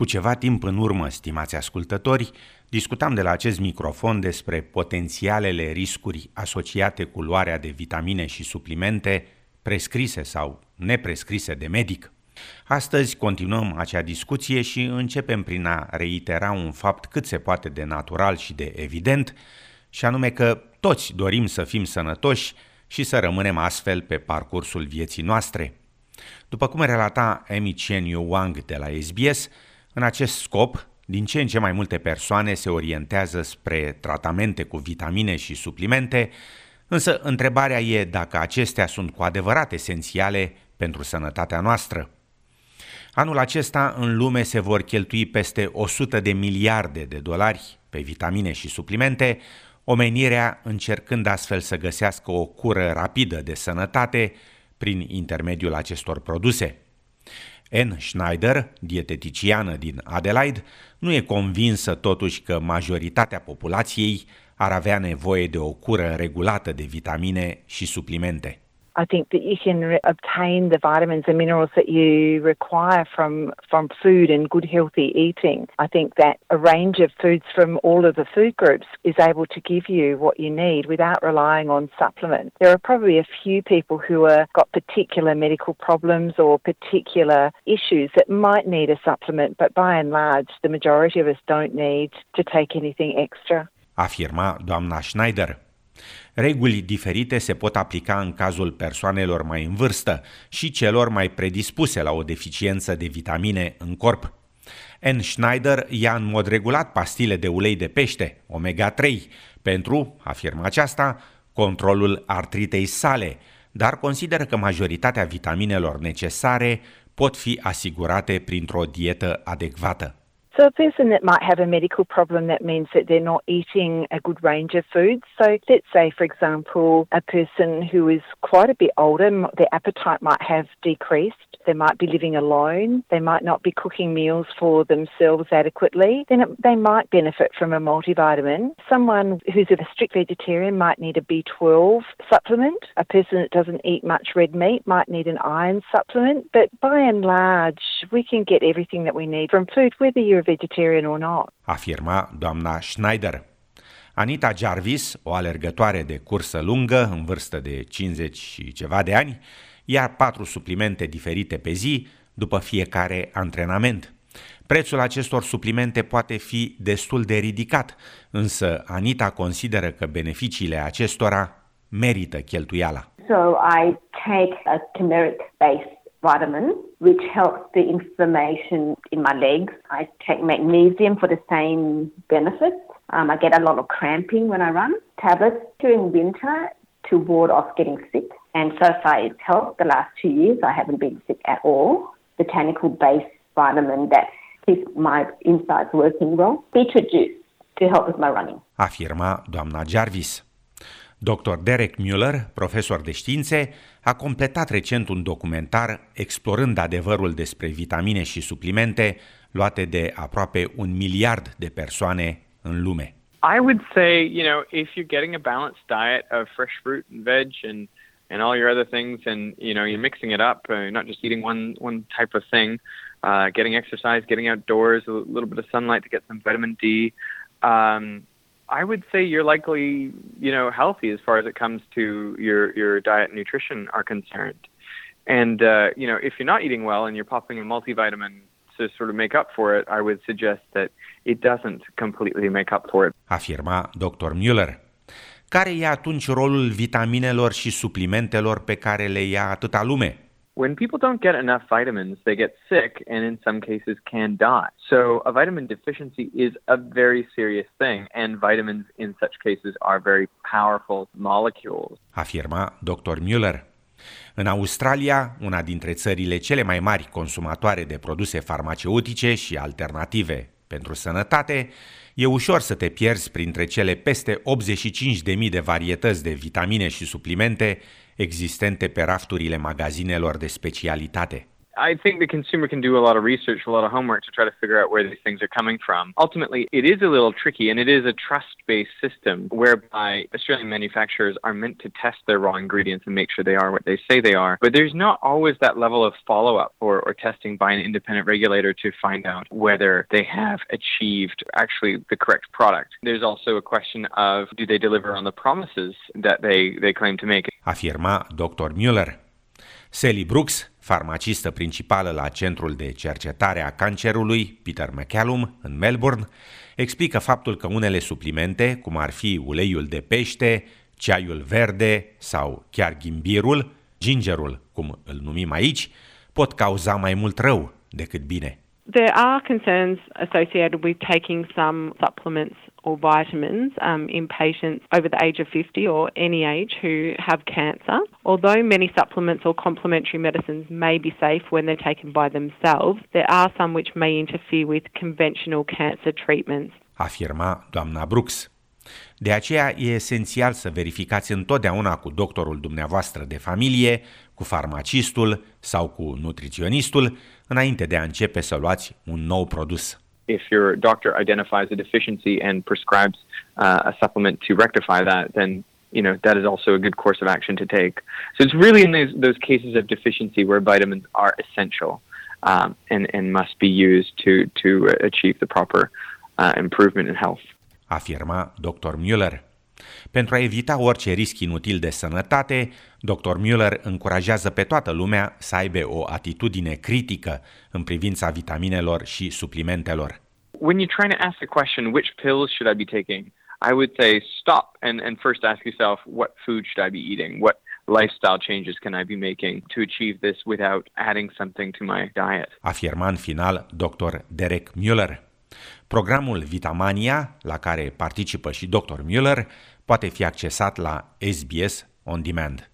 Cu ceva timp în urmă, stimați ascultători, discutam de la acest microfon despre potențialele riscuri asociate cu luarea de vitamine și suplimente prescrise sau neprescrise de medic. Astăzi continuăm acea discuție și începem prin a reitera un fapt cât se poate de natural și de evident, și anume că toți dorim să fim sănătoși și să rămânem astfel pe parcursul vieții noastre. După cum relata Amy Chen Yu Wang de la SBS, în acest scop, din ce în ce mai multe persoane se orientează spre tratamente cu vitamine și suplimente, însă întrebarea e dacă acestea sunt cu adevărat esențiale pentru sănătatea noastră. Anul acesta în lume se vor cheltui peste 100 de miliarde de dolari pe vitamine și suplimente, omenirea încercând astfel să găsească o cură rapidă de sănătate prin intermediul acestor produse. Anne Schneider, dieteticiană din Adelaide, nu e convinsă totuși că majoritatea populației ar avea nevoie de o cură regulată de vitamine și suplimente. I think that you can re- obtain the vitamins and minerals that you require from, from food and good healthy eating. I think that a range of foods from all of the food groups is able to give you what you need without relying on supplements. There are probably a few people who have got particular medical problems or particular issues that might need a supplement, but by and large, the majority of us don't need to take anything extra. Afirma doamna Schneider. Reguli diferite se pot aplica în cazul persoanelor mai în vârstă și celor mai predispuse la o deficiență de vitamine în corp. N. Schneider ia în mod regulat pastile de ulei de pește, omega-3, pentru, afirmă aceasta, controlul artritei sale, dar consideră că majoritatea vitaminelor necesare pot fi asigurate printr-o dietă adecvată. So, a person that might have a medical problem, that means that they're not eating a good range of foods. So, let's say, for example, a person who is quite a bit older, their appetite might have decreased. They might be living alone. They might not be cooking meals for themselves adequately. Then it, they might benefit from a multivitamin. Someone who's a strict vegetarian might need a B12 supplement. A person that doesn't eat much red meat might need an iron supplement. But by and large, we can get everything that we need from food, whether you're a vegetarian or not. Afirma doamna Schneider. Anita Jarvis, o alergătoare de cursă lungă, în vârstă de 50 și ceva de ani, ia patru suplimente diferite pe zi după fiecare antrenament. Prețul acestor suplimente poate fi destul de ridicat, însă Anita consideră că beneficiile acestora merită cheltuiala. So I take a turmeric-based vitamin which helps the inflammation in my legs. I take magnesium for the same benefits. Um, I get a lot of cramping when I run. Tablets during winter to ward off getting sick. And so far, it's helped. The last two years, I haven't been sick at all. Botanical based vitamin that keeps my insides working well. Beetroot juice to help with my running. Afirma doamna Jarvis. Dr. Derek Mueller, profesor de științe, a completat recent un documentar explorând adevărul despre vitamine și suplimente luate de aproape un miliard de persoane în lume. I would say, you know, if you're getting a balanced diet of fresh fruit and veg and and all your other things, and you know you're mixing it up. Uh, not just eating one one type of thing. Uh, getting exercise, getting outdoors, a little bit of sunlight to get some vitamin D. Um, I would say you're likely, you know, healthy as far as it comes to your your diet and nutrition are concerned. And uh, you know, if you're not eating well and you're popping a multivitamin to sort of make up for it, I would suggest that it doesn't completely make up for it. Afirma Dr. Mueller. Care e atunci rolul vitaminelor și suplimentelor pe care le ia atâta lume? When people don't get enough vitamins, they get sick and in some cases can die. So, a vitamin deficiency is a very serious thing, and vitamins in such cases are very powerful molecules. Afirma Dr. Müller. În Australia, una dintre țările cele mai mari consumatoare de produse farmaceutice și alternative pentru sănătate, e ușor să te pierzi printre cele peste 85.000 de varietăți de vitamine și suplimente existente pe rafturile magazinelor de specialitate. I think the consumer can do a lot of research, a lot of homework to try to figure out where these things are coming from. Ultimately, it is a little tricky and it is a trust based system whereby Australian manufacturers are meant to test their raw ingredients and make sure they are what they say they are. But there's not always that level of follow up or, or testing by an independent regulator to find out whether they have achieved actually the correct product. There's also a question of do they deliver on the promises that they, they claim to make. Afirma Dr. Mueller. Sally Brooks, farmacistă principală la Centrul de Cercetare a Cancerului, Peter McCallum, în Melbourne, explică faptul că unele suplimente, cum ar fi uleiul de pește, ceaiul verde sau chiar ghimbirul, gingerul, cum îl numim aici, pot cauza mai mult rău decât bine. There are concerns associated with taking some supplements or vitamins um, in patients over the age of 50 or any age who have cancer. Although many supplements or complementary medicines may be safe when they're taken by themselves, there are some which may interfere with conventional cancer treatments. Afirma doamna Brooks. De aceea e esențial să verificați întotdeauna cu doctorul dumneavoastră de familie, cu farmacistul sau cu nutriționistul înainte de a începe să luați un nou produs. If your doctor identifies a deficiency and prescribes uh, a supplement to rectify that, then you know that is also a good course of action to take. So it's really in those, those cases of deficiency where vitamins are essential um, and and must be used to to achieve the proper uh, improvement in health. Afirma Dr. Müller. Pentru a evita orice risc inutil de sănătate, Dr. Müller încurajează pe toată lumea să aibă o atitudine critică în privința vitaminelor și suplimentelor. When you're trying to ask the question, which pills should I be taking? I would say stop and, and first ask yourself, what food should I be eating? What lifestyle changes can I be making to achieve this without adding something to my diet? Afirma în final Dr. Derek Müller. Programul Vitamania, la care participă și Dr. Müller, poate fi accesat la SBS On Demand.